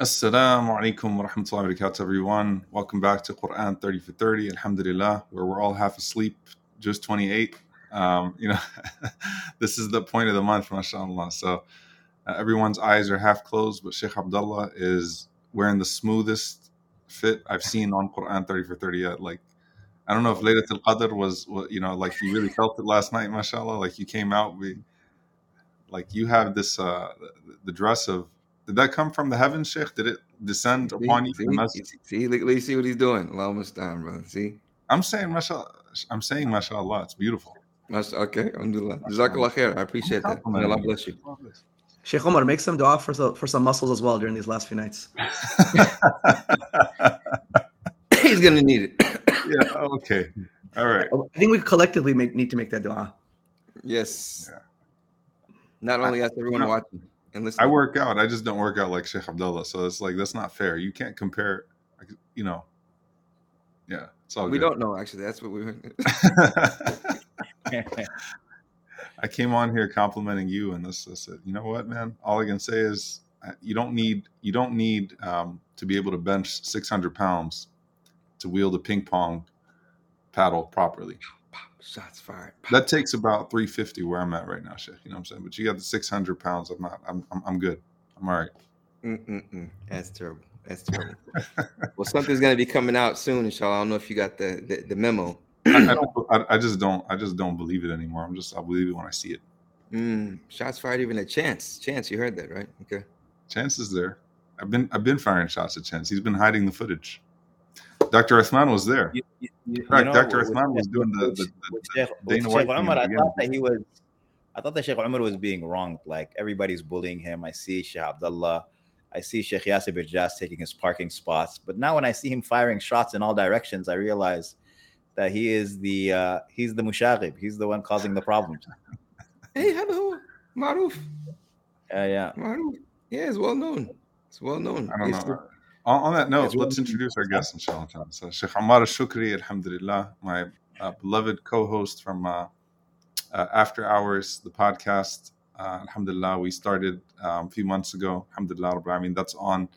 Assalamu alaikum wa rahmatullahi wa barakatuh, everyone. Welcome back to Quran 30 for 30, Alhamdulillah, where we're all half asleep, Juz 28. Um, you know, this is the point of the month, mashallah. So uh, everyone's eyes are half closed, but Sheikh Abdullah is wearing the smoothest fit I've seen on Quran 30 for 30 yet. Like, I don't know if Laylatul Qadr was, you know, like you really felt it last night, mashallah. Like you came out, we, like you have this, uh, the dress of did that come from the heavens, Sheikh? Did it descend See, upon you? see, from us? see, look, look, see what he's doing. Allah Mustaan, brother. See? I'm saying, mashallah. I'm saying, mashallah. It's beautiful. Mas- Okay, alhamdulillah. Jazakallah khair. I appreciate that. May Allah bless you. Sheikh Omar, make some dua for some, for some muscles as well during these last few nights. he's going to need it. yeah. Okay. All right. I think we collectively make, need to make that dua. yes. Yeah. Not only us, everyone you know, watching and listening. I work out. I just don't work out like Sheikh Abdullah. So it's like that's not fair. You can't compare. You know. Yeah. It's all we good. don't know, actually. That's what we I came on here complimenting you, and this. I said, you know what, man? All I can say is uh, you don't need you don't need um, to be able to bench 600 pounds to wield a ping pong paddle properly. Shots fired. That takes about 350 where I'm at right now, Sheikh. You know what I'm saying? But you got the 600 pounds. I'm not. I'm. I'm, I'm good. I'm all right. Mm-mm-mm. That's terrible. That's terrible. well, something's going to be coming out soon, inshallah. I don't know if you got the, the, the memo. I, I don't. I, I just don't. I just don't believe it anymore. I'm just. I believe it when I see it. Mm, shots fired, even a chance. Chance, you heard that, right? Okay. Chance is there. I've been. I've been firing shots at Chance. He's been hiding the footage. Dr. Uthman was there. You, you, you Correct. know, Dr. with- Uthman was doing the, the, the, the Sheikh, Dana White thing Omar, I thought that he was, I thought that Sheikh Omar was being wronged. Like everybody's bullying him. I see Sheikh Abdullah, I see Sheikh Yasir Birjas taking his parking spots. But now when I see him firing shots in all directions, I realize that he is the uh, he's the musharib. He's the one causing the problems. Hey, hello. Maruf. Yeah, yeah. Maruf. Yeah, it's well known. It's well known. I don't It's- know. On, on that note, let's introduce our guest, inshallah. So, Sheikh Ammar Alshukry, alhamdulillah, my uh, beloved co-host from uh, uh, After Hours, the podcast. Uh, alhamdulillah, we started um, a few months ago. Alhamdulillah, I mean, that's on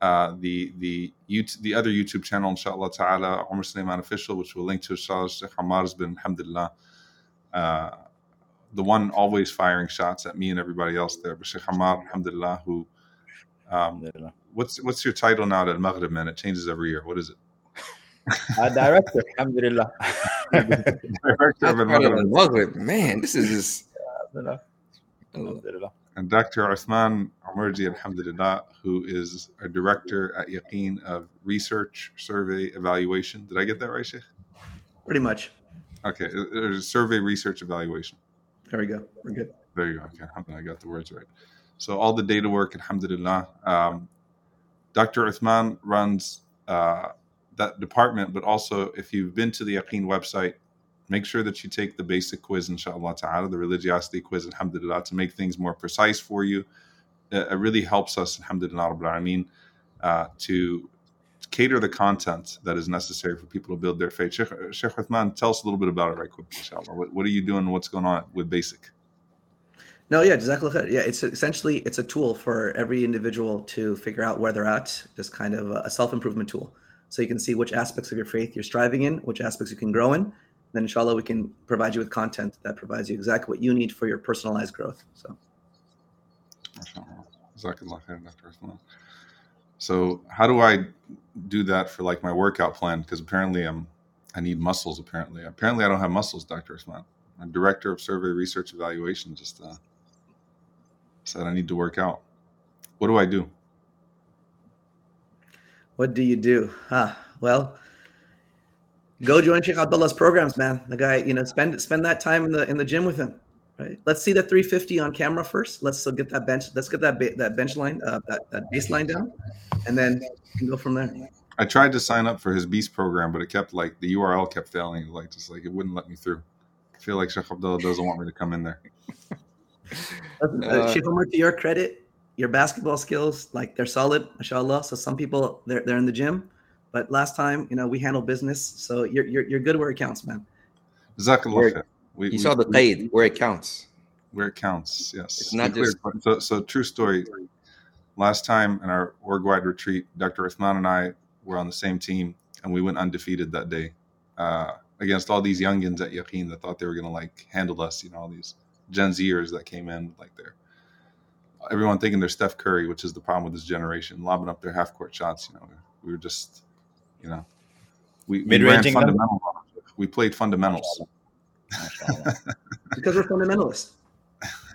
uh, the the YouTube, the other YouTube channel, inshallah ta'ala, Omar Suleiman Official, which we'll link to, inshallah. Sheikh Ammar has been, alhamdulillah, uh, the one always firing shots at me and everybody else there. But Sheikh Ammar, alhamdulillah, who um, Alhamdulillah. What's what's your title now at Maghrib, man? It changes every year. What is it? Uh, director, alhamdulillah. Director of part Al-Maghrib. the Maghrib. Man, this is just. Alhamdulillah. Alhamdulillah. And Dr. Uthman Umarji, alhamdulillah, who is a director at Yaqeen of Research, Survey, Evaluation. Did I get that right, Sheikh? Pretty much. Okay, it- it's Survey, Research, Evaluation. There we go. We're good. There you go. Okay, alhamdulillah, I got the words right. So all the data work, alhamdulillah. Um, Dr. Uthman runs uh, that department, but also if you've been to the Yaqeen website, make sure that you take the basic quiz, inshallah ta'ala, the religiosity quiz, alhamdulillah, to make things more precise for you. It, it really helps us, alhamdulillah, Rabbil uh, to cater the content that is necessary for people to build their faith. Sheikh, Sheikh Uthman, tell us a little bit about it right quick, inshallah. What, what are you doing? What's going on with basic? No, yeah, exactly. Yeah, it's essentially it's a tool for every individual to figure out where they're at. Just kind of a self improvement tool, so you can see which aspects of your faith you're striving in, which aspects you can grow in. Then, inshallah, we can provide you with content that provides you exactly what you need for your personalized growth. So. So how do I do that for like my workout plan? Because apparently I'm I need muscles. Apparently, apparently I don't have muscles, Dr. Uthman. I'm director of survey research evaluation. Just uh, said I need to work out. What do I do? what do you do? Ah, well, go join Sheikh Abdullah's programs, man. The guy, you know, spend spend that time in the in the gym with him. Right. Let's see the 350 on camera first. Let's uh, get that bench. Let's get that ba- that bench line, uh, that, that baseline down, and then go from there. I tried to sign up for his Beast program, but it kept like the URL kept failing. Like just like it wouldn't let me through. I feel like Sheikh Abdullah doesn't want me to come in there. Listen, uh, Uh, to your credit, your basketball skills, like they're solid, mashallah. So some people they're they're in the gym, but last time, you know, we handle business. So you're you're, you're good where it counts, man. Jazakallah Where- We, You we- saw the we- where it counts. where it counts. Yes, It's not clear. just- so. So true story. last time in our org wide retreat, Dr. Uthman and I were on the same team, and we went undefeated that day uh, against all these youngins at Yaqeen that thought they were gonna like handle us. You know, all these Gen Zers that came in like they're everyone thinking they're Steph Curry, which is the problem with this generation, lobbing up their half court shots. You know, we were just, you know, we, we ran Mid-ranging fundamentals. We played fundamentals. Because we're fundamentalists.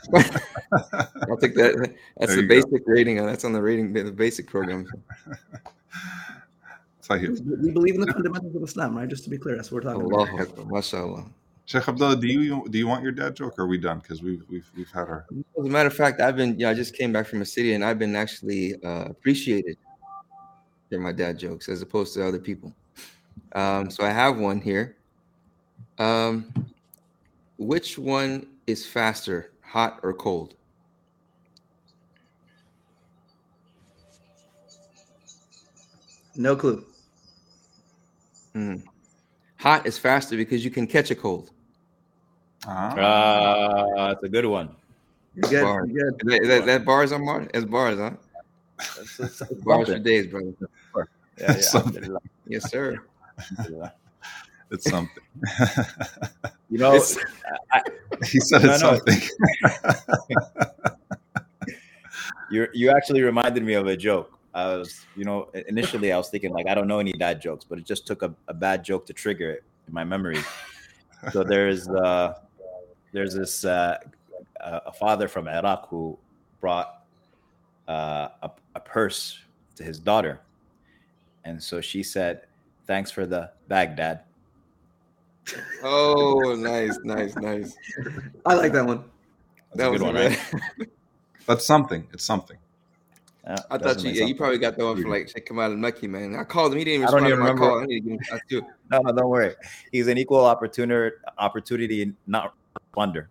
I'll take that. That's There the you go. basic rating. uh, That's on the rating, the basic program. Sahih. We believe in the fundamentals of Islam, right? Just to be clear, that's what we're talking Allahu about. Akbar, mashallah. Sheikh Abdullah, do you do you want your dad joke or are we done? Because we've we've we've had our As a matter of fact, I've been, yeah, I just came back from a city and I've been actually uh, appreciated for my dad jokes as opposed to other people. Um, so I have one here. Um, which one is faster, hot or cold? No clue. Hmm. Hot is faster because you can catch a cold. Ah, Ah, that's a good one. You're good. Bar. You're good. Is that, that, that bars on Mar? That's bars, huh? That's- that's- that's Bars for days, brother. Yeah, yeah, Yes, sir. it's something. You know, It's- he said No, it's no. something. you you actually reminded me of a joke. I was, you know, initially I was thinking like I don't know any dad jokes, but it just took a, a bad joke to trigger it in my memory. So there's uh there's this uh, a a father from Iraq who brought uh, a, a purse to his daughter, and so she said, "Thanks for the bag, Dad." Oh, nice, nice, nice. I like that one. That's That a was good one, a right? That's something. It's something. Yeah, I thought you, nice. yeah, you probably got that one from like Sheikh Kamal El-Mekki, man. I called him. He didn't even I don't respond to even my remember- call. I need to give him. No, no, don't worry. He's an equal opportunity opportunity not wonder.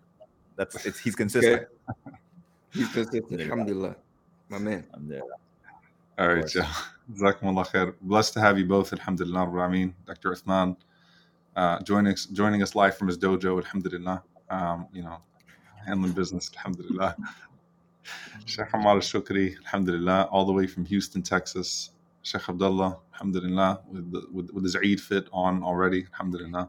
That's it's, he's consistent. He's consistent. Alhamdulillah. My man. Alhamdulillah. All right, course. Joe. Jazakumullah khair. Blessed to have you both. Alhamdulillah. Rabbil Alameen. Dr. Uthman uh, joining us, joining us live from his dojo. Alhamdulillah. Um, you know, handling business. Alhamdulillah. Sheikh Ammar Alshukry. Alhamdulillah. All the way from Houston, Texas. Sheikh Abdullah. Alhamdulillah. With, the, with, with his Eid fit on already. Alhamdulillah.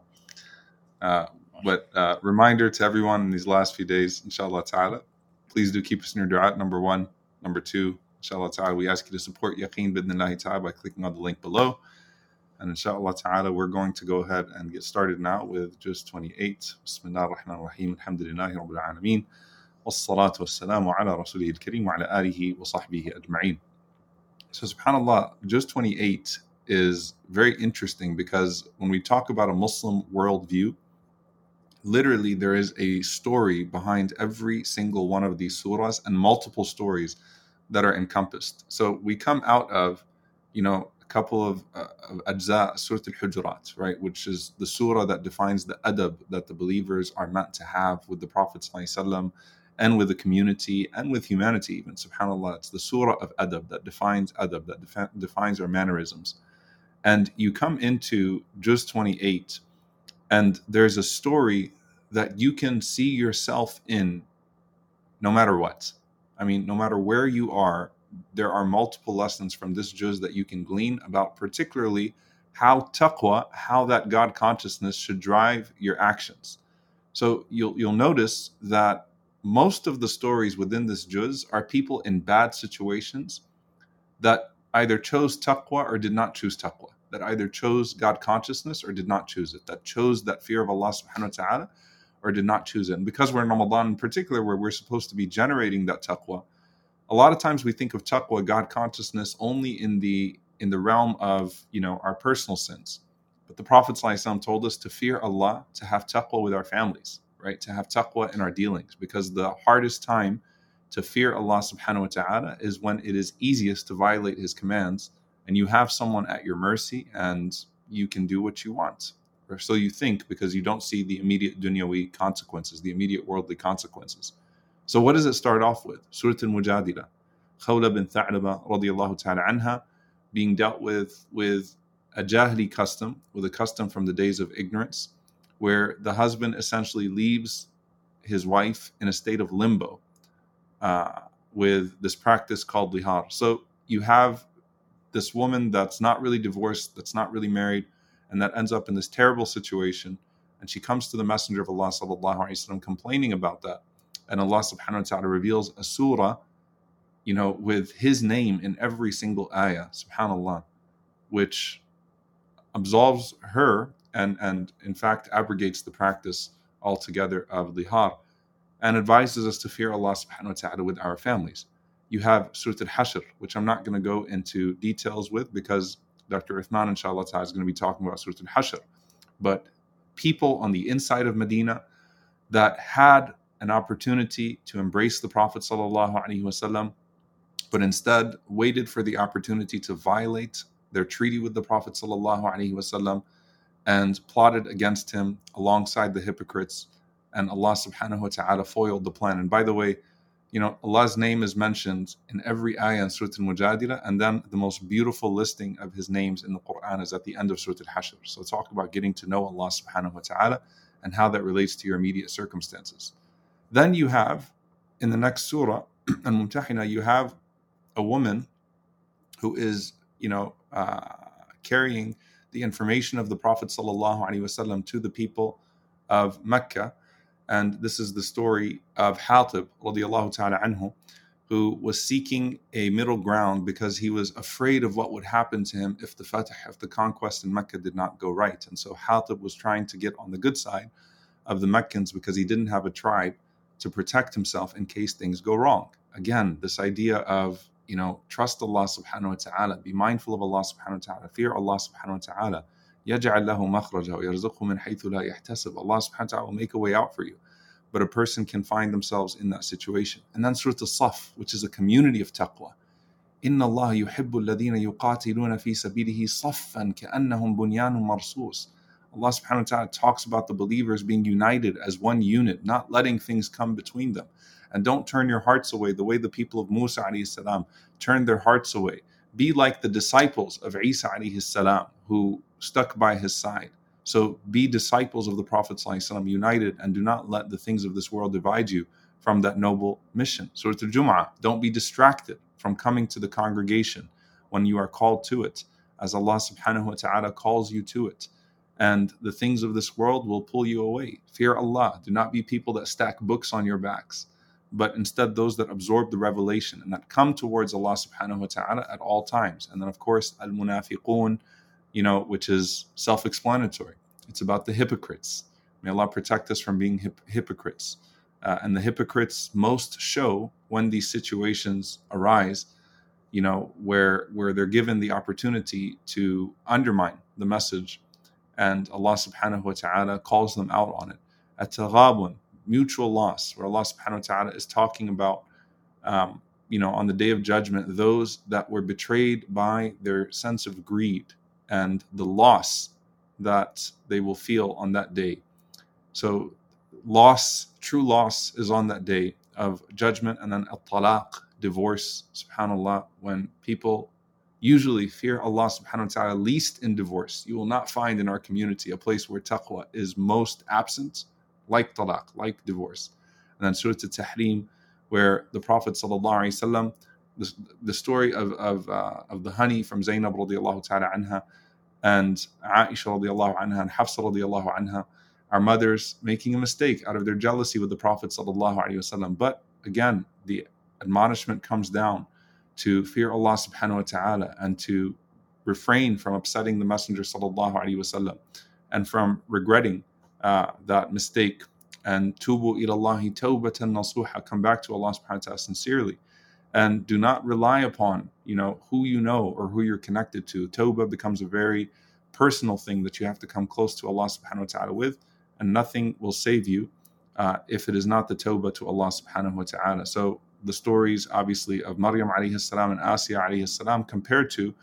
Uh, but uh, reminder to everyone in these last few days, inshallah ta'ala, please do keep us in your dua, number one. Number two, inshallah ta'ala, we ask you to support Yaqeen bidnillahi ta'ala by clicking on the link below. And inshallah ta'ala, we're going to go ahead and get started now with Juz 28. Bismillah ar-Rahman ar-Rahim. Alhamdulillahi Rabbil Alameen. والصلاة والسلام على رسوله الكريم وعلى آله وصحبه أجمعين. So subhanAllah, Juz 28 is very interesting because when we talk about a Muslim worldview, literally there is a story behind every single one of these surahs and multiple stories that are encompassed. So we come out of, you know, a couple of, uh, of ajza, Surah Al-Hujurat, right, which is the surah that defines the adab that the believers are meant to have with the Prophet and with the community and with humanity even. SubhanAllah, it's the surah of adab that defines adab, that defi- defines our mannerisms. And you come into Juz 28 and there's a story that you can see yourself in no matter what. I mean, no matter where you are, there are multiple lessons from this juz that you can glean about, particularly how taqwa, how that God consciousness should drive your actions. So you'll you'll notice that most of the stories within this juz are people in bad situations that either chose taqwa or did not choose taqwa, that either chose God consciousness or did not choose it, that chose that fear of Allah subhanahu wa ta'ala or did not choose it. And because we're in Ramadan in particular, where we're supposed to be generating that taqwa, a lot of times we think of taqwa, God consciousness, only in the in the realm of you know our personal sins. But the Prophet ﷺ told us to fear Allah, to have taqwa with our families, right? To have taqwa in our dealings, because the hardest time to fear Allah subhanahu wa ta'ala is when it is easiest to violate his commands and you have someone at your mercy and you can do what you want or so you think because you don't see the immediate dunyawi consequences, the immediate worldly consequences. So what does it start off with? Surah Al-Mujadila. Khawla bin Tha'laba radiallahu ta'ala anha being dealt with with a jahili custom, with a custom from the days of ignorance, where the husband essentially leaves his wife in a state of limbo, uh, with this practice called zihar. So you have this woman that's not really divorced, that's not really married, and that ends up in this terrible situation. And she comes to the Messenger of Allah sallallahu alaihi wasallam complaining about that. And Allah subhanahu wa ta'ala reveals a surah, you know, with his name in every single ayah, subhanallah, which absolves her and, and in fact abrogates the practice altogether of zihar and advises us to fear Allah subhanahu wa ta'ala with our families. You have Surah Al-Hashr, which I'm not going to go into details with because Dr. Uthman, inshallah is going to be talking about Surah Al-Hashr. But people on the inside of Medina that had an opportunity to embrace the Prophet wasallam, but instead waited for the opportunity to violate their treaty with the Prophet wasallam and plotted against him alongside the hypocrites and Allah subhanahu wa ta'ala foiled the plan. And by the way, you know, Allah's name is mentioned in every ayah in Surah Al-Mujadila, and then the most beautiful listing of His names in the Quran is at the end of Surah Al-Hashr. So talk about getting to know Allah subhanahu wa ta'ala and how that relates to your immediate circumstances. Then you have, in the next surah, Al-Mumtahina, you have a woman who is, you know, uh, carrying the information of the Prophet sallallahu alaihi wasallam to the people of Mecca and this is the story of Hatib ta'ala anhu, who was seeking a middle ground because he was afraid of what would happen to him if the fatah, if the conquest in Mecca did not go right. And so Hatib was trying to get on the good side of the Meccans because he didn't have a tribe to protect himself in case things go wrong. Again, this idea of, you know, trust Allah subhanahu wa ta'ala, be mindful of Allah subhanahu wa ta'ala, fear Allah subhanahu wa ta'ala يجعل له مخرجا ويرزقه من حيث لا يحتسب. Allah subhanahu wa ta'ala will make a way out for you. But a person can find themselves in that situation. And then Surah Al-Saf, which is a community of taqwa. إن الله يحب الذين يقاتلون في سبيله صفا كأنهم بنيان مرصوص. Allah subhanahu wa ta'ala talks about the believers being united as one unit, not letting things come between them. And don't turn your hearts away the way the people of Musa alayhi salam turned their hearts away. Be like the disciples of Isa alayhi salam who stuck by his side. So be disciples of the Prophet ﷺ, united, and do not let the things of this world divide you from that noble mission. Surah Al-Jum'ah, don't be distracted from coming to the congregation when you are called to it, as Allah subhanahu wa ta'ala calls you to it. And the things of this world will pull you away. Fear Allah. Do not be people that stack books on your backs, but instead those that absorb the revelation and that come towards Allah subhanahu wa ta'ala at all times. And then, of course, al-munafiqun, you know, which is self explanatory. It's about the hypocrites. May Allah protect us from being hip- hypocrites. Uh, and the hypocrites most show when these situations arise, you know, where where they're given the opportunity to undermine the message, and Allah Subhanahu wa Taala calls them out on it. At mutual loss, where Allah Subhanahu wa Taala is talking about, um, you know, on the day of judgment, those that were betrayed by their sense of greed and the loss that they will feel on that day. So, loss, true loss, is on that day of judgment, and then at-talaq, divorce. Subhanallah, when people usually fear Allah subhanahu wa ta'ala least in divorce. You will not find in our community a place where taqwa is most absent, like talaq, like divorce. And then Surah Al-Tahrim, where the Prophet sallallahu alaihi wasallam the, the story of of, uh, of the honey from Zainab radiallahu ta'ala anha and Aisha radiallahu anha and Hafsa radiallahu anha, our mothers making a mistake out of their jealousy with the Prophet sallallahu alaihi wasallam. But again, the admonishment comes down to fear Allah subhanahu wa ta'ala and to refrain from upsetting the Messenger sallallahu alaihi wasallam and from regretting uh, that mistake and tubu ilallahi tawbatan nasuha come back to Allah subhanahu wa ta'ala sincerely and do not rely upon you know who you know or who you're connected to. Toba becomes a very personal thing that you have to come close to Allah subhanahu wa ta'ala with and nothing will save you uh, if it is not the Toba to Allah subhanahu wa ta'ala. So the stories obviously of Maryam alayhi salam and Asiya alayhi salam compared to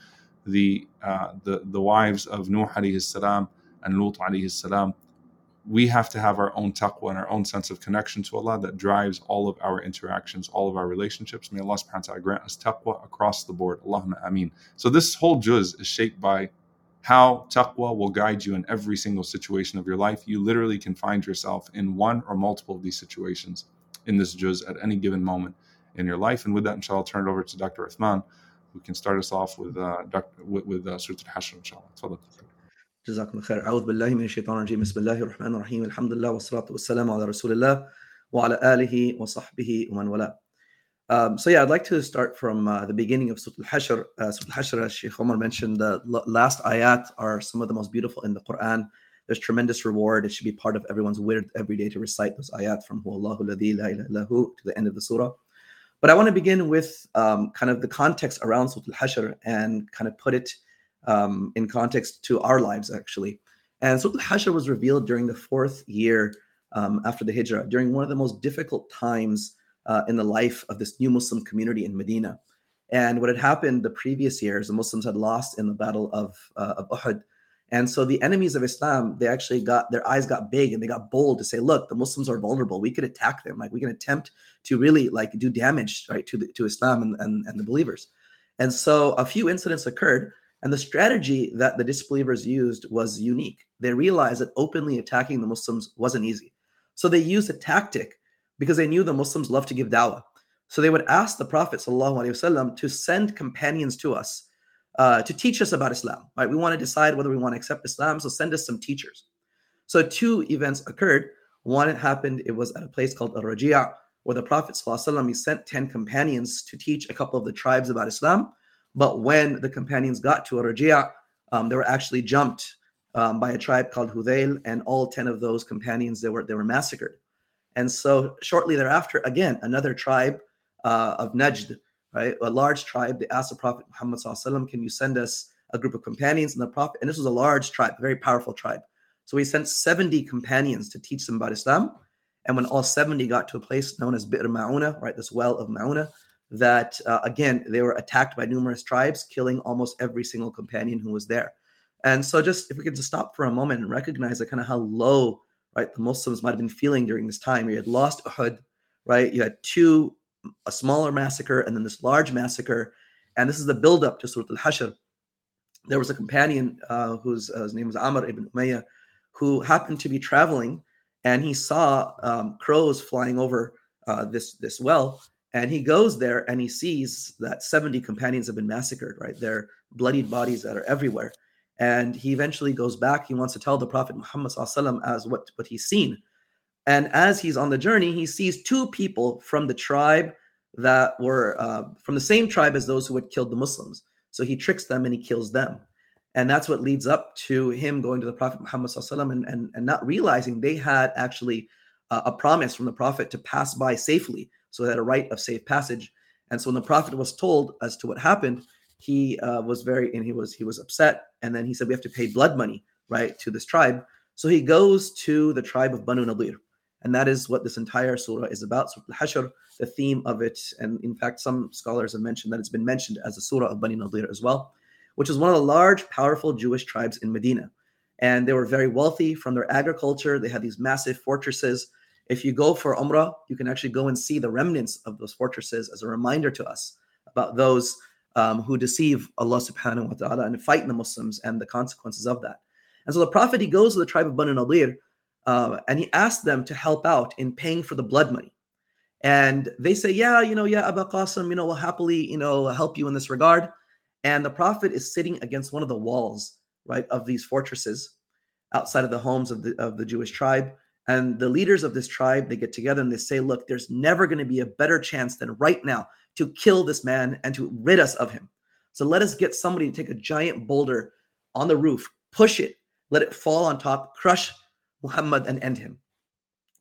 the uh, the the wives of Nuh alayhi salam and Lut alayhi salam we have to have our own taqwa and our own sense of connection to Allah that drives all of our interactions, all of our relationships. May Allah subhanahu wa ta'ala grant us taqwa across the board. Allahumma ameen. So this whole juz is shaped by how taqwa will guide you in every single situation of your life. You literally can find yourself in one or multiple of these situations in this juz at any given moment. in your life. And with that, inshallah, I'll turn it over to Dr. Uthman, who can start us off with uh, Dr. with, with uh, Surah Al-Hashr, inshallah. تفضل. جزاكم الله خير أعوذ بالله من الشيطان الرجيم بسم الله الرحمن الرحيم الحمد لله والصلاة والسلام على رسول الله وعلى آله وصحبه ومن والاه um, so yeah, I'd like to start from uh, the beginning of Surah Al-Hashr. Uh, Surah Al-Hashr, as Sheikh Omar mentioned, the l- last ayat are some of the most beautiful in the Quran. There's tremendous reward. It should be part of everyone's wird every day to recite those ayat from Allahu ladhi la ilaha illahu to the end of the surah. But I want to begin with um, kind of the context around Surah Al-Hashr and kind of put it um, in context to our lives, actually. And Surah Al-Hashr was revealed during the fourth year um, after the Hijrah, during one of the most difficult times uh, in the life of this new Muslim community in Medina. And what had happened the previous years, the Muslims had lost in the Battle of, uh, of Uhud. And so the enemies of Islam, they actually got their eyes got big and they got bold to say, look, the Muslims are vulnerable. We could attack them. Like we can attempt to really like do damage right to the, to Islam and, and, and the believers. And so a few incidents occurred. And the strategy that the disbelievers used was unique. They realized that openly attacking the Muslims wasn't easy. So they used a tactic because they knew the Muslims love to give dawah. So they would ask the Prophet وسلم, to send companions to us uh, to teach us about Islam. Right? We want to decide whether we want to accept Islam, so send us some teachers. So two events occurred. One happened, it was at a place called Al-Raji'a, where the Prophet وسلم, he sent 10 companions to teach a couple of the tribes about Islam. But when the companions got to Al-Raji'a, um, they were actually jumped um, by a tribe called Hudayl, and all 10 of those companions, they were, they were massacred. And so shortly thereafter, again, another tribe uh, of Najd, right, a large tribe, they asked the Prophet Muhammad Sallallahu can you send us a group of companions? And the Prophet, and this was a large tribe, a very powerful tribe. So he sent 70 companions to teach them about Islam. And when all 70 got to a place known as Bi'r Ma'una, right, this well of Ma'una, that uh, again, they were attacked by numerous tribes, killing almost every single companion who was there. And so just if we could just stop for a moment and recognize like kind of how low right, the Muslims might have been feeling during this time. You had lost Uhud, right? You had two, a smaller massacre and then this large massacre. And this is the build-up to Surah Al-Hashr. There was a companion uh, whose uh, his name was Amr ibn Umayyah, who happened to be traveling and he saw um, crows flying over uh, this, this well. And he goes there and he sees that 70 companions have been massacred, right? Their bloodied bodies that are everywhere and he eventually goes back. He wants to tell the Prophet Muhammad as what, what he's seen. And as he's on the journey, he sees two people from the tribe that were uh, from the same tribe as those who had killed the Muslims. So he tricks them and he kills them. And that's what leads up to him going to the Prophet Muhammad and, and, and not realizing they had actually uh, a promise from the Prophet to pass by safely. So they had a right of safe passage. And so when the Prophet was told as to what happened, he uh, was very and he was he was upset. And then he said we have to pay blood money right to this tribe. So he goes to the tribe of banu nadir. And that is what this entire surah is about. Surah al-hashr the theme of it. And in fact some scholars have mentioned that it's been mentioned as a surah of banu nadir as well which is one of the large powerful jewish tribes in medina. And they were very wealthy from their agriculture. They had these massive fortresses if you go for umrah you can actually go and see the remnants of those fortresses as a reminder to us about those um, who deceive Allah subhanahu wa ta'ala and fight the Muslims and the consequences of that. And so the Prophet, he goes to the tribe of Banu Nadir uh, and he asks them to help out in paying for the blood money. And they say, yeah, you know, yeah, Abu Qasim, you know, we'll happily, you know, help you in this regard. And the Prophet is sitting against one of the walls, right, of these fortresses outside of the homes of the, of the Jewish tribe. And the leaders of this tribe, they get together and they say, look, there's never going to be a better chance than right now to kill this man and to rid us of him. So let us get somebody to take a giant boulder on the roof, push it, let it fall on top, crush Muhammad and end him.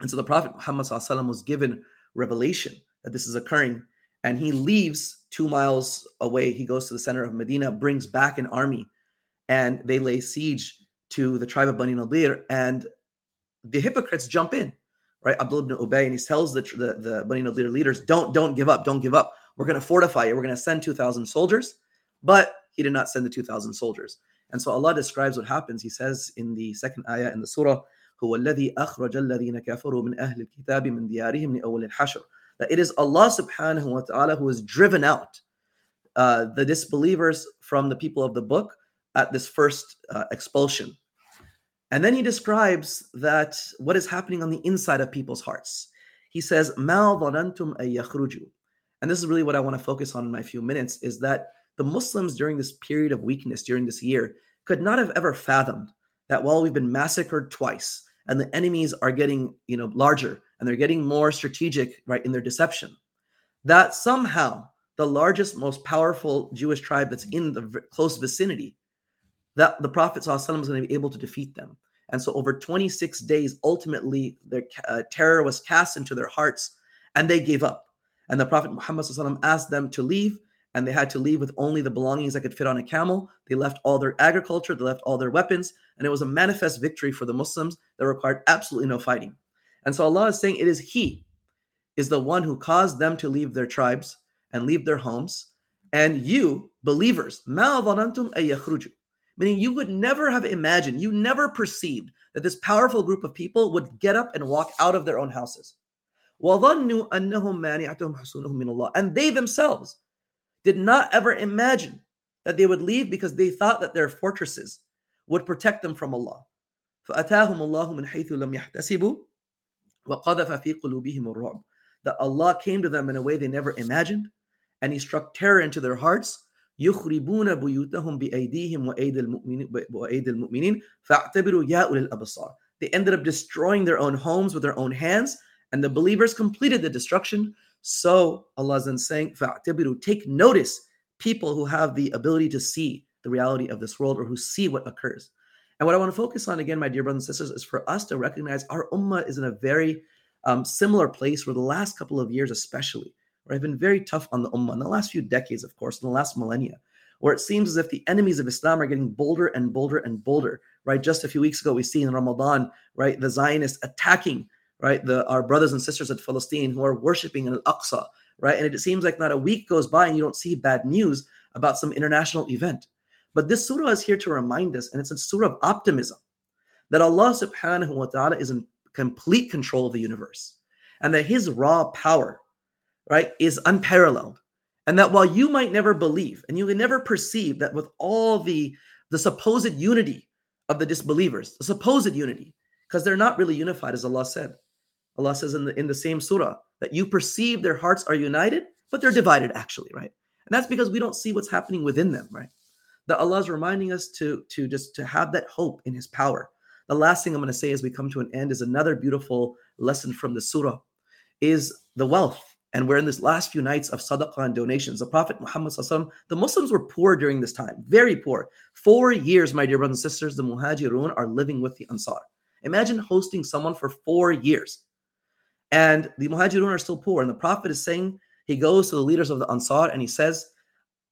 And so the Prophet Muhammad was given revelation that this is occurring. And he leaves two miles away. He goes to the center of Medina, brings back an army, and they lay siege to the tribe of Bani Nadir. And the hypocrites jump in, right? Abdullah ibn Ubay, and he tells the, the, the Bani Nadir leaders, don't, don't give up, don't give up. We're going to fortify it. We're going to send 2,000 soldiers. But he did not send the 2,000 soldiers. And so Allah describes what happens. He says in the second ayah in the surah, هو الذي أخرج الذين كفروا من أهل الكتاب من ديارهم لأول الحشر. That it is Allah subhanahu wa ta'ala who has driven out uh, the disbelievers from the people of the book at this first uh, expulsion. And then he describes that what is happening on the inside of people's hearts. He says, "Mal dhanantum. And this is really what I want to focus on in my few minutes is that the Muslims during this period of weakness during this year could not have ever fathomed that while we've been massacred twice and the enemies are getting, you know, larger and they're getting more strategic right in their deception, that somehow the largest most powerful Jewish tribe that's in the close vicinity that the Prophet was going to be able to defeat them. And so, over 26 days, ultimately, their uh, terror was cast into their hearts and they gave up. And the Prophet Muhammad asked them to leave, and they had to leave with only the belongings that could fit on a camel. They left all their agriculture, they left all their weapons, and it was a manifest victory for the Muslims that required absolutely no fighting. And so, Allah is saying it is He is the one who caused them to leave their tribes and leave their homes. And you, believers, meaning you would never have imagined, you never perceived that this powerful group of people would get up and walk out of their own houses. And they themselves did not ever imagine that they would leave because they thought that their fortresses would protect them from Allah. فأتاهم الله من حيث لم يحتسبوا وقذف في قلوبهم الرعب that Allah came to them in a way they never imagined, and He struck terror into their hearts. يخربون بيوتهم بأيديهم وأيدي المؤمنين فاعتبروا يا أولي الأبصار. They ended up destroying their own homes with their own hands, and the believers completed the destruction. So Allah is then saying, فاعتبروا, take notice, people who have the ability to see the reality of this world or who see what occurs. And what I want to focus on again, my dear brothers and sisters, is for us to recognize our ummah is in a very um, similar place where the last couple of years, especially, where have been very tough on the ummah in the last few decades, of course, in the last millennia, where it seems as if the enemies of Islam are getting bolder and bolder and bolder. Right, just a few weeks ago, we see in Ramadan, right, the Zionists attacking, right, the our brothers and sisters at Palestine who are worshiping in Al-Aqsa, right, and it seems like not a week goes by and you don't see bad news about some international event. But this surah is here to remind us, and it's a surah of optimism, that Allah subhanahu wa ta'ala is in complete control of the universe and that his raw power right is unparalleled. And that while you might never believe and you can never perceive that with all the the supposed unity of the disbelievers the supposed unity because they're not really unified as allah said. Allah says in the in the same surah that you perceive their hearts are united but they're divided actually right? And that's because we don't see what's happening within them right? That allah is reminding us to to just to have that hope in his power. The last thing I'm going to say as we come to an end is another beautiful lesson from the surah is the wealth. And we're in this last few nights of sadaqah and donations. The Prophet Muhammad, the Muslims were poor during this time, very poor. Four years, my dear brothers and sisters, the Muhajirun are living with the Ansar. Imagine hosting someone for four years. And the Muhajirun are still poor. And the Prophet is saying, he goes to the leaders of the Ansar and he says,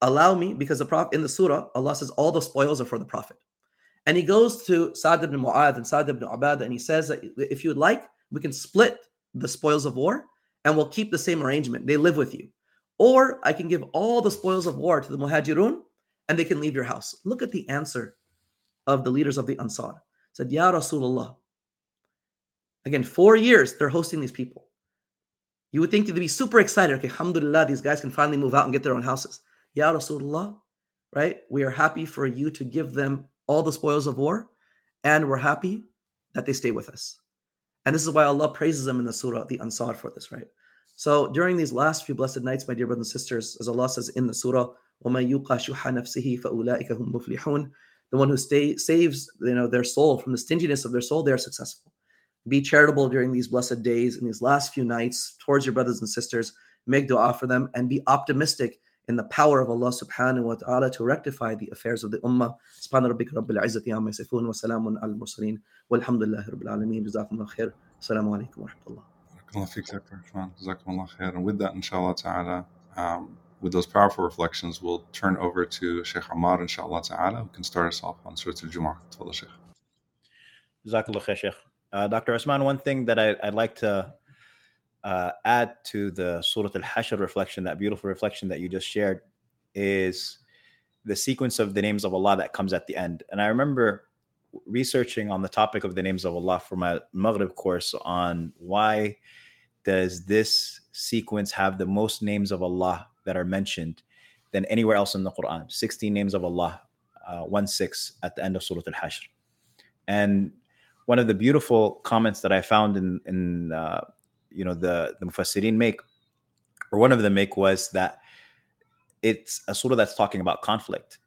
Allow me, because the Prophet in the surah, Allah says all the spoils are for the Prophet. And he goes to Sa'd ibn Mu'adh and Sa'd ibn Ubadah and he says that if you'd like, we can split the spoils of war and we'll keep the same arrangement. They live with you. Or I can give all the spoils of war to the Muhajirun and they can leave your house. Look at the answer of the leaders of the Ansar. Said, Ya Rasulullah. Again, four years they're hosting these people. You would think they'd be super excited. Okay, alhamdulillah, these guys can finally move out and get their own houses. Ya Rasulullah, right? We are happy for you to give them all the spoils of war, and we're happy that they stay with us. And this is why Allah praises them in the surah, the Ansar, for this, right? So during these last few blessed nights, my dear brothers and sisters, as Allah says in the surah, The one who stay, saves you know, their soul from the stinginess of their soul, they are successful. Be charitable during these blessed days and these last few nights towards your brothers and sisters. Make dua for them and be optimistic in the power of Allah subhanahu wa ta'ala to rectify the affairs of the ummah. Subhana rabbika rabbil izzati amma yasifun wa salamun al mursaleen walhamdulillahi rabbil alameen. Jazakumullah khair. Assalamu alaikum wa rahmatullah. And with that, inshallah ta'ala, um, with those powerful reflections, we'll turn over to Sheikh Ammar, inshallah ta'ala, who can start us off on Surah Al Jumu'ah. Tafadal, Sheikh. Jazakallah khair, Sheikh. Uh, Dr. Osman, one thing that I, would like to uh, add to the Surah Al Hashr reflection, that beautiful reflection that you just shared, is the sequence of the names of Allah that comes at the end. And I remember researching on the topic of the names of Allah for my Maghrib course on why does this sequence have the most names of Allah that are mentioned than anywhere else in the Quran? 16 names of Allah, uh, 1 6 at the end of Surah Al Hashr. And one of the beautiful comments that I found in, in uh, you know the the mufassirin make or one of the make was that it's a surah that's talking about conflict.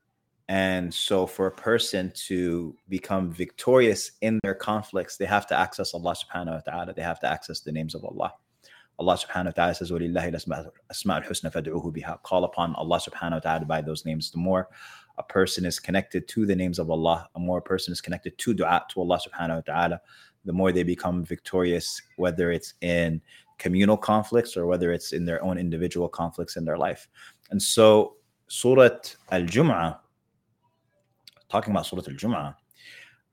And so, for a person to become victorious in their conflicts, they have to access Allah subhanahu wa ta'ala. They have to access the names of Allah. Allah subhanahu wa ta'ala says, وَلِلَّهِ الْأَسْمَاءُ الْحُسْنَى فَادْعُوهُ بِهَا Call upon Allah subhanahu wa ta'ala by those names. The more a person is connected to the names of Allah, the more a person is connected to dua to Allah subhanahu wa ta'ala, the more they become victorious, whether it's in communal conflicts or whether it's in their own individual conflicts in their life. And so, Surah Al Jum'ah, talking about Surah Al Jum'ah,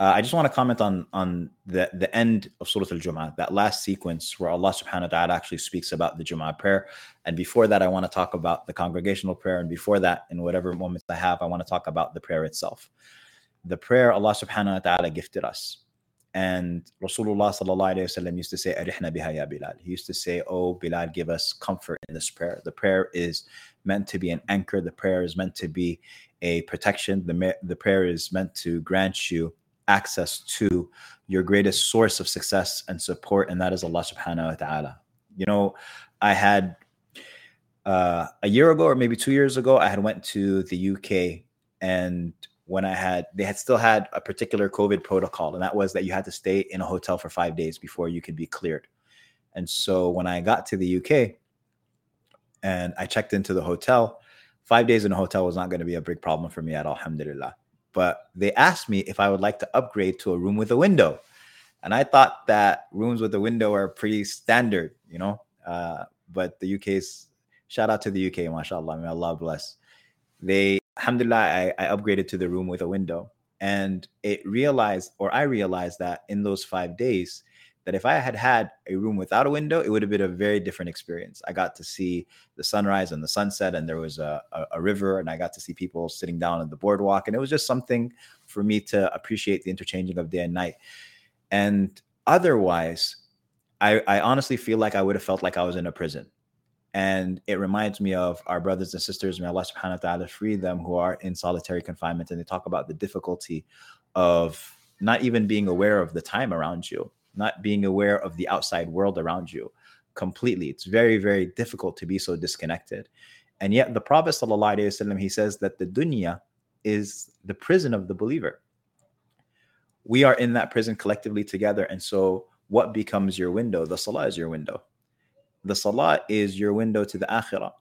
uh, I just want to comment on on the, the end of Surah Al Jum'ah, that last sequence where Allah subhanahu wa ta'ala actually speaks about the Jum'ah prayer. And before that, I want to talk about the congregational prayer. And before that, in whatever moments I have, I want to talk about the prayer itself. The prayer Allah subhanahu wa ta'ala gifted us. And Rasulullah sallallahu wasallam used to say, Arihna biha ya Bilal. He used to say, Oh, Bilal, give us comfort in this prayer. The prayer is meant to be an anchor. The prayer is meant to be a protection. The, the prayer is meant to grant you access to your greatest source of success and support, and that is Allah subhanahu wa ta'ala. You know, I had uh, a year ago or maybe two years ago, I had went to the UK and when I had they had still had a particular COVID protocol, and that was that you had to stay in a hotel for five days before you could be cleared. And so when I got to the UK and I checked into the hotel, five days in a hotel was not going to be a big problem for me at all, alhamdulillah. But they asked me if I would like to upgrade to a room with a window. And I thought that rooms with a window are pretty standard, you know. Uh, but the UK's shout out to the UK, mashallah, may Allah bless. They alhamdulillah, I, I upgraded to the room with a window. And it realized, or I realized that in those five days, that if I had had a room without a window, it would have been a very different experience. I got to see the sunrise and the sunset, and there was a, a, a, river, and I got to see people sitting down on the boardwalk. And it was just something for me to appreciate the interchanging of day and night. And otherwise, I, I honestly feel like I would have felt like I was in a prison. And it reminds me of our brothers and sisters, may Allah subhanahu wa ta'ala free them who are in solitary confinement. And they talk about the difficulty of not even being aware of the time around you, not being aware of the outside world around you completely. It's very, very difficult to be so disconnected. And yet the Prophet وسلم, he says that the dunya is the prison of the believer. We are in that prison collectively together. And so what becomes your window? The salah is your window the salah is your window to the akhirah.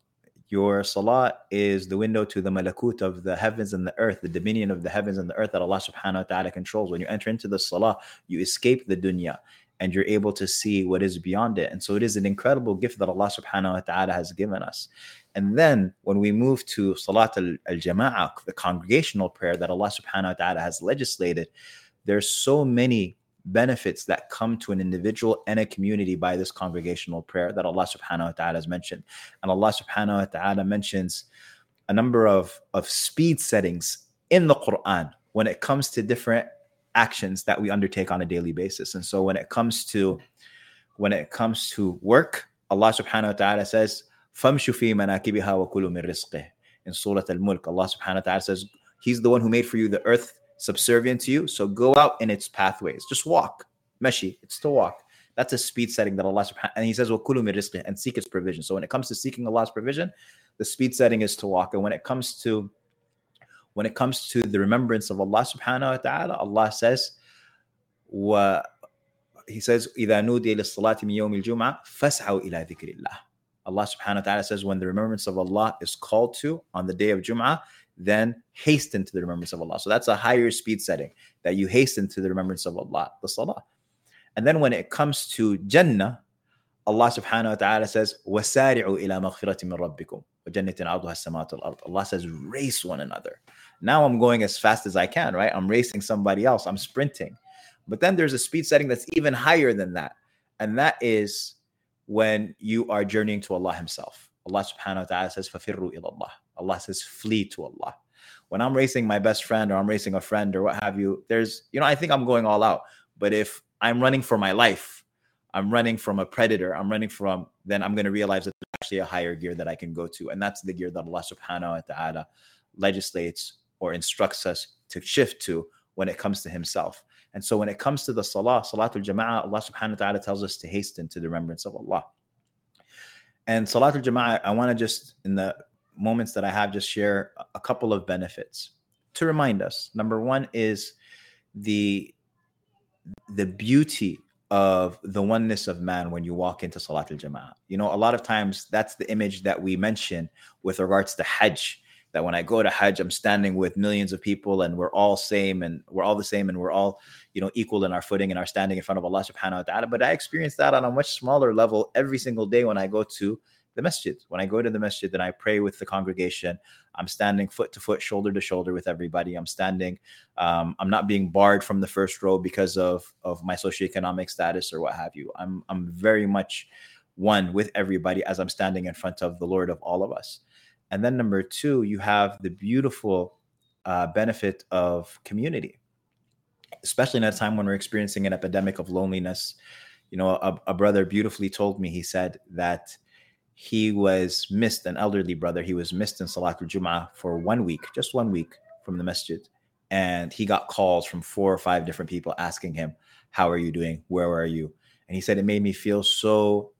Your salah is the window to the malakut of the heavens and the earth, the dominion of the heavens and the earth that Allah subhanahu wa ta'ala controls. When you enter into the salah, you escape the dunya and you're able to see what is beyond it. And so it is an incredible gift that Allah subhanahu wa ta'ala has given us. And then when we move to Salat al Jama'ah, the congregational prayer that Allah subhanahu wa ta'ala has legislated, there's so many benefits that come to an individual and a community by this congregational prayer that Allah subhanahu wa ta'ala has mentioned. And Allah subhanahu wa ta'ala mentions a number of, of speed settings in the Quran when it comes to different actions that we undertake on a daily basis. And so when it comes to when it comes to work, Allah subhanahu wa ta'ala says, فَامْشُوا فِي مَنَاكِبِهَا وَكُلُوا مِن رِزْقِهِ In Surah Al-Mulk, Allah subhanahu wa ta'ala says, He's the one who made for you the earth subservient to you. So go out in its pathways. Just walk. Meshi, it's to walk. That's a speed setting that Allah subhanahu and He says, وَكُلُوا and seek its provision. So when it comes to seeking Allah's provision, the speed setting is to walk. And when it comes to when it comes to the remembrance of Allah subhanahu wa ta'ala, Allah says, wa, He says, إِذَا نُودِيَ لِلصَّلَاةِ مِن يَوْمِ الْجُمْعَةِ فَاسْعَوْا إِلَى ذِكْرِ اللَّهِ Allah subhanahu wa ta'ala says, when the remembrance of Allah is called to on the day of Jum'ah, then hasten to the remembrance of Allah. So that's a higher speed setting that you hasten to the remembrance of Allah, the salah. And then when it comes to Jannah, Allah subhanahu wa ta'ala says, وَسَارِعُوا إِلَى مَغْفِرَةٍ مِّن رَبِّكُمْ وَجَنَّةٍ عَرْضُهَا السَّمَاوَاتُ وَالْأَرْضُ Allah says, race one another. Now I'm going as fast as I can, right? I'm racing somebody else. I'm sprinting. But then there's a speed setting that's even higher than that. And that is when you are journeying to Allah Himself. Allah subhanahu wa ta'ala says, فَفِرُّوا إِلَى اللَّهِ Allah says, flee to Allah. When I'm racing my best friend or I'm racing a friend or what have you, there's, you know, I think I'm going all out. But if I'm running for my life, I'm running from a predator, I'm running from, then I'm going to realize that there's actually a higher gear that I can go to. And that's the gear that Allah subhanahu wa ta'ala legislates or instructs us to shift to when it comes to Himself. And so when it comes to the salah, salatul jama'ah, Allah subhanahu wa ta'ala tells us to hasten to the remembrance of Allah. And Salatul Jama'ah, I want to just, in the moments that I have, just share a couple of benefits to remind us. Number one is the the beauty of the oneness of man when you walk into Salatul Jama'ah. You know, a lot of times that's the image that we mention with regards to Hajj. That when I go to Hajj, I'm standing with millions of people and we're all same and we're all the same and we're all, you know, equal in our footing and our standing in front of Allah subhanahu wa ta'ala. But I experience that on a much smaller level every single day when I go to the masjid. When I go to the masjid and I pray with the congregation, I'm standing foot to foot, shoulder to shoulder with everybody. I'm standing. Um, I'm not being barred from the first row because of of my socioeconomic status or what have you. I'm I'm very much one with everybody as I'm standing in front of the Lord of all of us. And then number two, you have the beautiful uh, benefit of community, especially in a time when we're experiencing an epidemic of loneliness. You know, a, a brother beautifully told me. He said that he was missed, an elderly brother, he was missed in Salatul Jum'ah for one week, just one week from the masjid. And he got calls from four or five different people asking him, How are you doing? Where are you? And he said, It made me feel so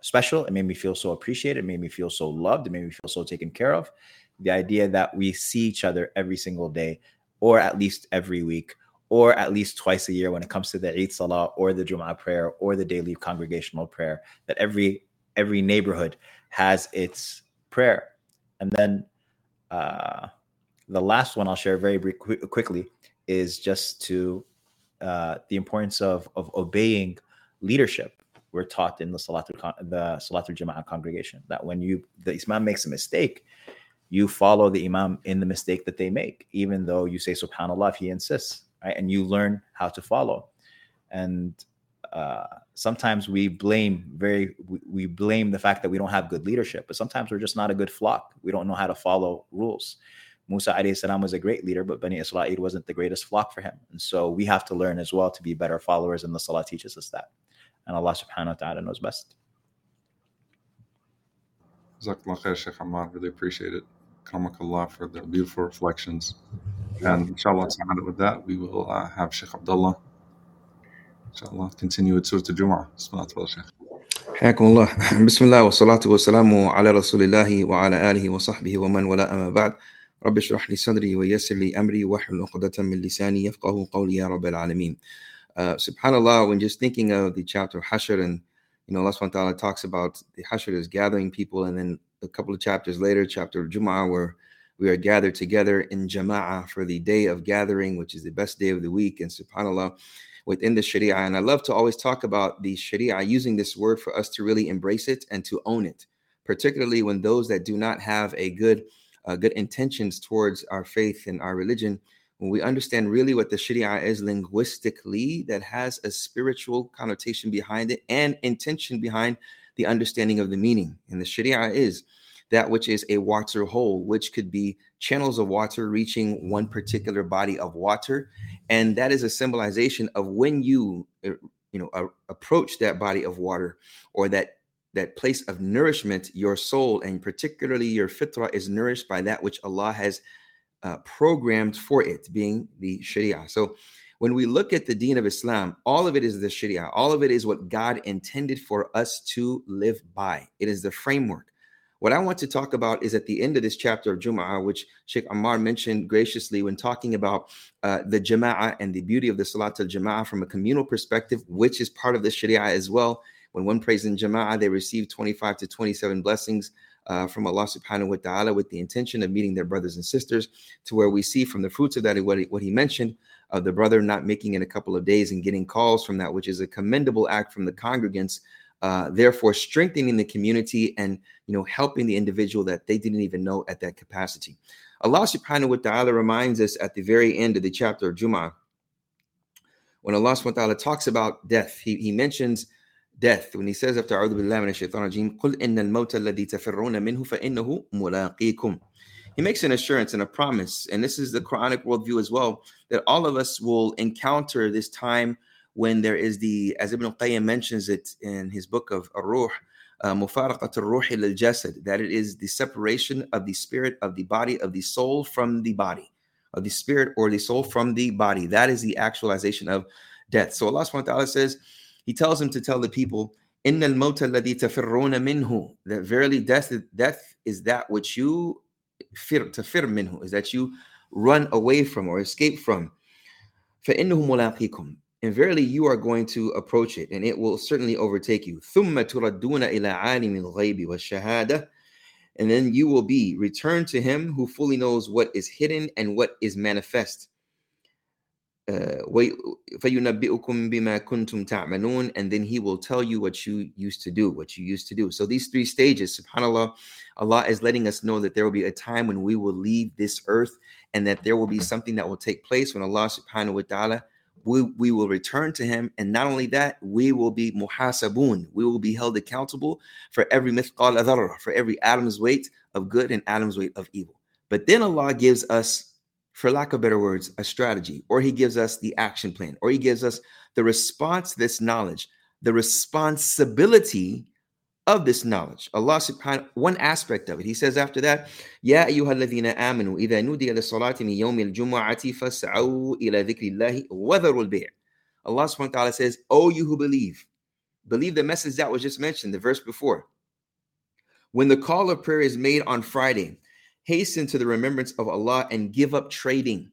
special. It made me feel so appreciated. It made me feel so loved. It made me feel so taken care of. The idea that we see each other every single day, or at least every week, or at least twice a year when it comes to the Eid Salah or the Jum'ah prayer or the daily congregational prayer, that every every neighborhood has its prayer. And then uh, the last one I'll share very quickly is just to uh, the importance of of obeying leadership. We're taught in the Salatul the Salatul Jama'ah congregation that when you the Imam makes a mistake, you follow the Imam in the mistake that they make, even though you say Subhanallah if he insists, right? And you learn how to follow. And uh, sometimes we blame very we, we, blame the fact that we don't have good leadership but sometimes we're just not a good flock we don't know how to follow rules musa alayhi salam was a great leader but bani israel wasn't the greatest flock for him and so we have to learn as well to be better followers and the salah teaches us that and allah subhanahu wa ta'ala knows best Sheikh Ammar. Really appreciate it. Allah for the beautiful reflections. And inshallah, with that, we will uh, have Sheikh Abdullah شاء الله continue with سورة الجمعة بسم الله تفضل شيخ حياكم الله بسم الله والصلاة والسلام على رسول الله وعلى آله وصحبه ومن ولا أما بعد رب اشرح لي صدري ويسر لي أمري واحلل عقدة من لساني يفقه قولي يا رب العالمين uh, subhanallah when just thinking of the chapter of Hashr and you know Allah subhanahu talks about the Hashr is gathering people and then a couple of chapters later chapter of Jum'ah where we are gathered together in Jama'ah for the day of gathering which is the best day of the week and subhanallah within the Sharia. And I love to always talk about the Sharia, using this word for us to really embrace it and to own it, particularly when those that do not have a good, uh, good intentions towards our faith and our religion, when we understand really what the Sharia is linguistically, that has a spiritual connotation behind it and intention behind the understanding of the meaning. And the Sharia is that which is a water hole, which could be channels of water reaching one particular body of water. And that is a symbolization of when you, uh, you know, approach that body of water or that that place of nourishment, your soul and particularly your fitrah is nourished by that which Allah has uh, programmed for it, being the Sharia. So when we look at the deen of Islam, all of it is the Sharia. All of it is what God intended for us to live by. It is the framework. What I want to talk about is at the end of this chapter of Jum'ah, which Sheikh Ammar mentioned graciously when talking about uh, the Jama'ah and the beauty of the Salat al Jama'ah from a communal perspective, which is part of the Sharia as well. When one prays in Jama'ah, they receive 25 to 27 blessings uh, from Allah subhanahu wa ta'ala with the intention of meeting their brothers and sisters, to where we see from the fruits of that what he, what he mentioned of the brother not making in a couple of days and getting calls from that, which is a commendable act from the congregants uh, therefore strengthening the community and you know helping the individual that they didn't even know at that capacity. Allah subhanahu wa ta'ala reminds us at the very end of the chapter of Jum'ah, when Allah subhanahu wa ta'ala talks about death, he, he mentions death when he says after أعوذ بالله من الشيطان الرجيم قل إن الموت الذي تفرون منه فإنه ملاقيكم he makes an assurance and a promise, and this is the Quranic worldview as well, that all of us will encounter this time when there is the, as Ibn Qayyim mentions it in his book of Ar-Ruh, uh, mufaraqat al-ruh jasad that it is the separation of the spirit of the body of the soul from the body of the spirit or the soul from the body that is the actualization of death so allah subhanahu wa ta'ala says he tells him to tell the people إن الموت الذي تفرون منه that verily death, death is that which you fir, تفر منه is that you run away from or escape from فإنه ملاقيكم and verily you are going to approach it, and it will certainly overtake you. And then you will be returned to him who fully knows what is hidden and what is manifest. Uh, and then he will tell you what you used to do, what you used to do. So these three stages, subhanAllah, Allah is letting us know that there will be a time when we will leave this earth and that there will be something that will take place when Allah subhanahu wa ta'ala we, we will return to him. And not only that we will be muhasabun. We will be held accountable for every mithqal adhara for every atom's weight of good and atom's weight of evil. But then Allah gives us for lack of better words, a strategy, or he gives us the action plan, or he gives us the response to this knowledge, the responsibility of this knowledge. Allah subhanahu one aspect of it. He says after that, Ya ayyuhalladhina amanu idha nudiya lis-salati min yawm al-jum'ati fas'au ila dhikrillahi wa dharul. Allah subhanahu wa ta'ala says, "O you who believe, believe the message that was just mentioned, the verse before. When the call of prayer is made on Friday, hasten to the remembrance of Allah and give up trading.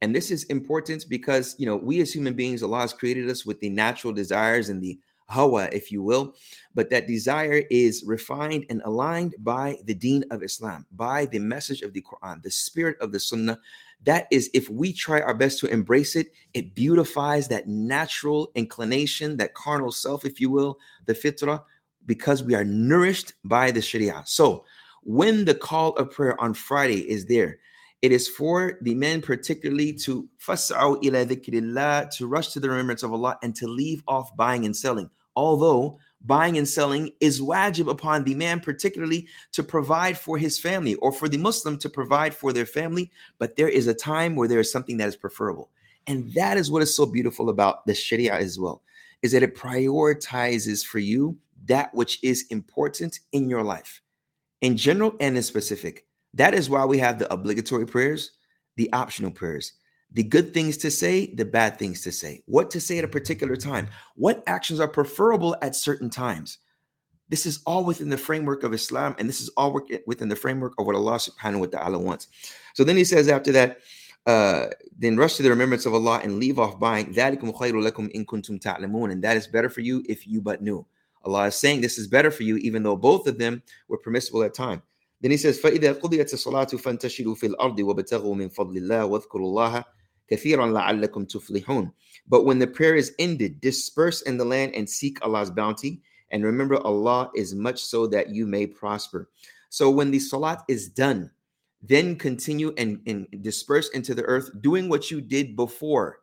And this is important because, you know, we as human beings, Allah has created us with the natural desires and the hawa, if you will, but that desire is refined and aligned by the deen of Islam, by the message of the Quran, the spirit of the Sunnah. That is, if we try our best to embrace it, it beautifies that natural inclination, that carnal self, if you will, the fitrah, because we are nourished by the Sharia. So, when the call of prayer on Friday is there, it is for the men particularly to fas'au ila dhikrillah, to rush to the remembrance of Allah and to leave off buying and selling. Although buying and selling is wajib upon the man particularly to provide for his family or for the Muslim to provide for their family, but there is a time where there is something that is preferable. And that is what is so beautiful about the Sharia as well, is that it prioritizes for you that which is important in your life in general and in specific. That is why we have the obligatory prayers, the optional prayers, the good things to say, the bad things to say, what to say at a particular time, what actions are preferable at certain times. This is all within the framework of Islam, and this is all within the framework of what Allah subhanahu wa ta'ala wants. So then he says after that, uh, then rush to the remembrance of Allah and leave off buying. And that is better for you if you but knew. Allah is saying this is better for you, even though both of them were permissible at time. Then he says, فَإِذَا قُضِيَتِ الصَّلَاةُ فَانْتَشِرُوا فِي الْأَرْضِ وَابْتَغُوا مِنْ فَضْلِ اللَّهِ وَاذْكُرُوا اللَّهَ كَثِيرًا لَعَلَّكُمْ تُفْلِحُونَ But when the prayer is ended, disperse in the land and seek Allah's bounty. And remember, Allah is much so that you may prosper. So when the salat is done, then continue and, and disperse into the earth, doing what you did before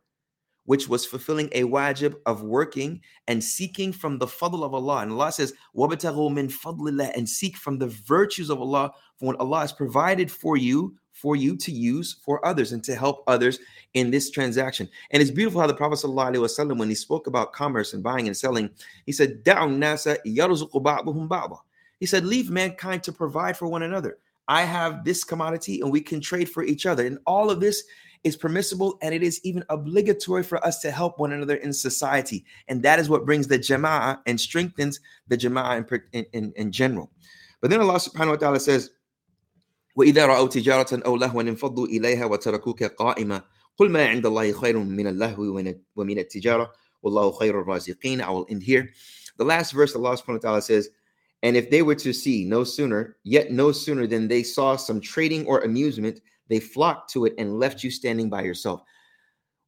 which was fulfilling a wajib of working and seeking from the fadl of Allah. And Allah says, وَبَتَغُوا مِن فَضْلِ and seek from the virtues of Allah, for what Allah has provided for you, for you to use for others and to help others in this transaction. And it's beautiful how the Prophet ﷺ, when he spoke about commerce and buying and selling, he said, nasa He said, leave mankind to provide for one another. I have this commodity and we can trade for each other. And all of this is permissible and it is even obligatory for us to help one another in society. And that is what brings the jama'ah and strengthens the jama'ah in, in, in general. But then Allah subhanahu wa ta'ala says, وإذا رأوا تجارة أو لهوا انفضوا إليها وتركوك قائمة قل ما عند الله خير من اللهو ومن التجارة والله خير الرازقين I will end here. The last verse Allah subhanahu wa ta'ala says, and if they were to see no sooner, yet no sooner than they saw some trading or amusement, they flocked to it and left you standing by yourself.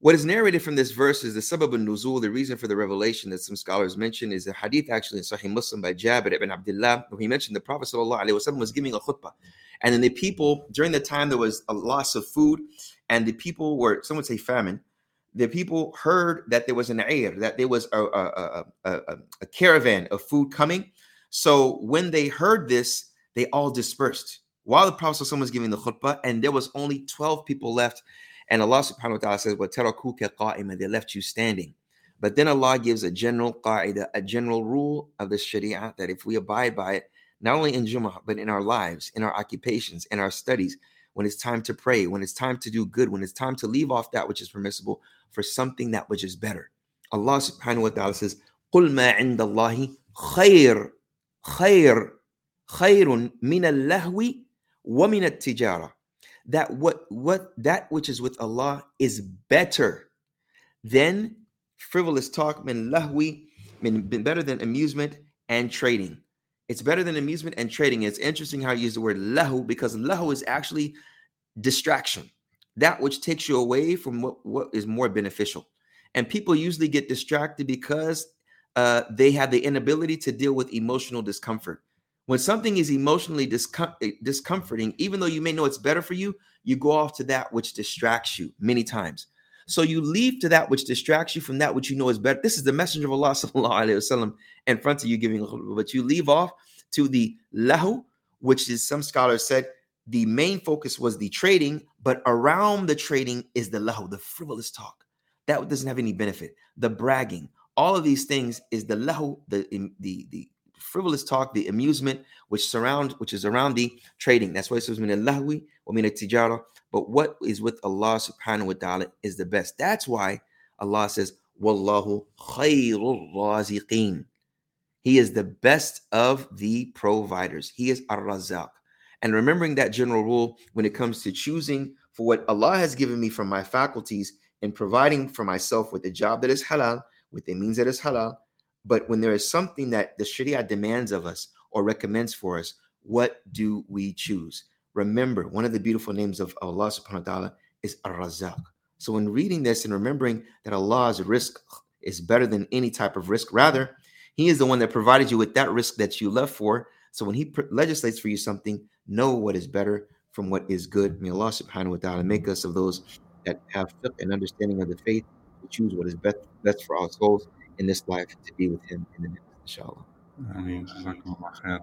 What is narrated from this verse is the sabab al-nuzul, the reason for the revelation that some scholars mention is a hadith actually in Sahih Muslim by Jabir ibn Abdullah, where he mentioned the Prophet wasallam was giving a khutbah. And then the people, during the time there was a loss of food, and the people were, some would say famine, the people heard that there was an air, that there was a, a, a, a caravan of food coming. So when they heard this, they all dispersed while the Prophet was giving the khutbah, and there was only 12 people left. And Allah subhanahu wa ta'ala says, وَتَرَكُوكَ They left you standing. But then Allah gives a general qaida, a general rule of the Sharia that if we abide by it, not only in Jummah, but in our lives, in our occupations, in our studies, when it's time to pray, when it's time to do good, when it's time to leave off that which is permissible for something that which is better. Allah subhanahu wa ta'ala says, قُلْ مَا عِنْدَ اللَّهِ خير خير خير من اللهو ومن التجارة that what what that which is with Allah is better than frivolous talk min lahwi min better than amusement and trading. It's better than amusement and trading. It's interesting how you use the word lahu because lahu is actually distraction. That which takes you away from what, what is more beneficial. And people usually get distracted because uh, they have the inability to deal with emotional discomfort when something is emotionally discom- eh, discomforting, even though you may know it's better for you, you go off to that which distracts you many times. So you leave to that which distracts you from that which you know is better. This is the messenger of Allah sallallahu alaihi wasallam in front of you giving khutbah, but you leave off to the lahu, which is some scholars said the main focus was the trading, but around the trading is the lahu, the frivolous talk. That doesn't have any benefit. The bragging, all of these things is the lahu, the the the frivolous talk, the amusement which surround, which is around the trading. That's why it says min al-lahwi wa min tijara. But what is with Allah subhanahu wa ta'ala is the best. That's why Allah says, Wallahu khairul raziqeen. He is the best of the providers. He is ar-razaq. And remembering that general rule when it comes to choosing for what Allah has given me from my faculties and providing for myself with a job that is halal, with a means that is halal, but when there is something that the Sharia demands of us or recommends for us, what do we choose? Remember, one of the beautiful names of Allah subhanahu wa ta'ala is Ar Razak. So when reading this and remembering that Allah's rizq is better than any type of rizq, rather, He is the one that provided you with that rizq that you left for. So when He pr- legislates for you something, know what is better from what is good. May Allah subhanahu wa ta'ala make us of those that have an understanding of the faith to choose what is best, best for our souls in this life to be with him in the next, inshallah. Ameen. Jazakumullah khair.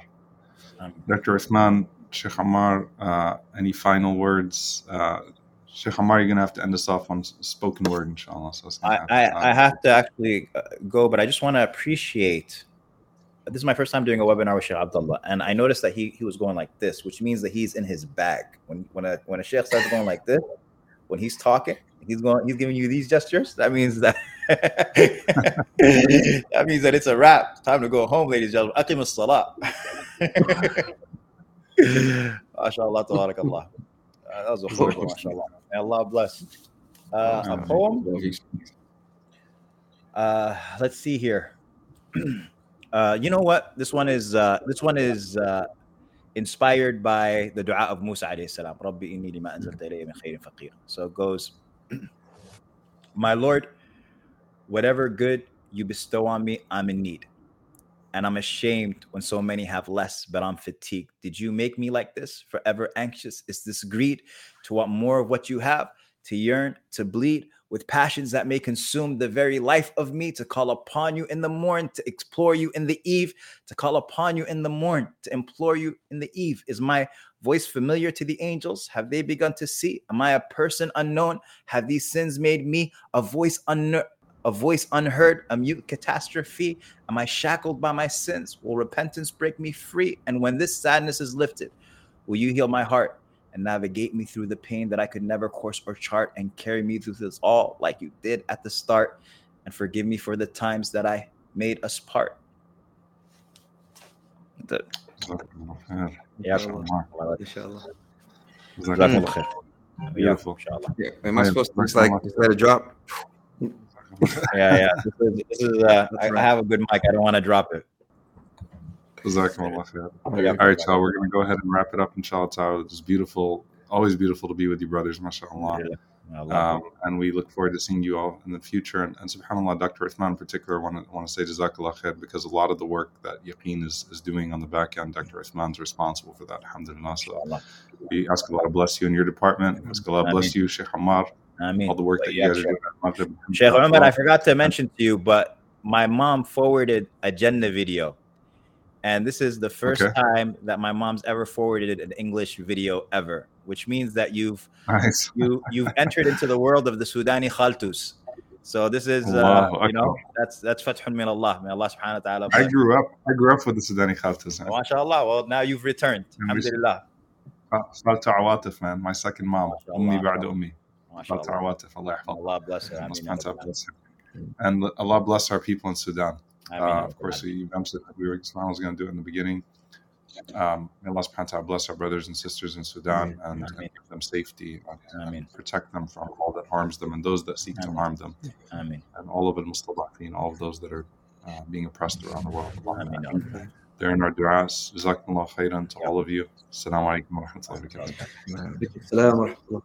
Dr. Uthman, Sheikh Ammar, uh, any final words? Uh, Sheikh Ammar, you're going to have to end us off on spoken word, inshallah. So I, I, I, have to actually uh, go, but I just want to appreciate. This is my first time doing a webinar with Sheikh Abdullah, and I noticed that he, he was going like this, which means that he's in his bag. When when a when a sheikh starts going like this, when he's talking, he's going he's giving you these gestures. That means that that means that it's a wrap. Time to go home, ladies and gentlemen. Akim as-salah. MashaAllah, tabarakallah. Uh, that was a poem, mashallah. May Allah bless. Uh, a poem. Uh, let's see here. Uh, you know what? This one is uh, this one is uh, inspired by the dua of Musa alayhi salam. Rabbi inni lima anzalta ilayya min khairin faqir. So it goes, My Lord, whatever good you bestow on me, I'm in need. And I'm ashamed when so many have less, but I'm fatigued. Did you make me like this? Forever anxious? Is this greed to want more of what you have? To yearn, to bleed with passions that may consume the very life of me, to call upon you in the morn, to explore you in the eve, to call upon you in the morn, to implore you in the eve. Is my voice familiar to the angels? Have they begun to see? Am I a person unknown? Have these sins made me a voice unknown? a voice unheard, a mute catastrophe? Am I shackled by my sins? Will repentance break me free? And when this sadness is lifted, will you heal my heart and navigate me through the pain that I could never course or chart and carry me through this all like you did at the start? And forgive me for the times that I made us part. The, yeah, inshallah. Beautiful. Yeah. Am I supposed to just like let it drop? yeah, yeah. This is, this is uh, I, I, have a good mic. I don't want to drop it. Jazakumullah khair. All right, y'all. We're going to go ahead and wrap it up, inshallah. It's beautiful. Always beautiful to be with you, brothers, mashallah. Yeah. Um, and we look forward to seeing you all in the future. And, and subhanAllah, Dr. Uthman in particular, I want to, want to say Jazakallah khair because a lot of the work that Yaqeen is, is doing on the back end, Dr. Uthman's responsible for that. Alhamdulillah. So we ask Allah to bless you in your department. Ask Allah to bless you, Sheikh Ammar. I mean, all the work that you guys are doing. Sheikh Ammar, I forgot to mention to you, but my mom forwarded a Jannah video. And this is the first okay. time that my mom's ever forwarded an English video ever, which means that you've nice. you you've entered into the world of the Sudani Khaltus. So this is uh, you know that's that's fathun min Allah. May Allah subhanahu wa ta'ala. I grew up I grew up with the Sudani Khaltus. MashaAllah. Well now you've returned. Alhamdulillah. صارت عواطف man my second mom أمي بعد أمي Allah Allah bless her. And Allah bless our people in Sudan. I Uh, of course, we mentioned that we were Islam was going to do it in the beginning. Um, may Allah subhanahu wa ta'ala bless our brothers and sisters in Sudan and, and give them safety and, Ameen. protect them from all that harms them and those that seek to harm them I mean, and all of the mustadafin, all of those that are uh, being oppressed around the world. I mean, They're in our du'as. Jazakumullah khairan to all of you. Assalamu alaikum wa rahmatullahi wa barakatuh. Salam wa rahmatullah.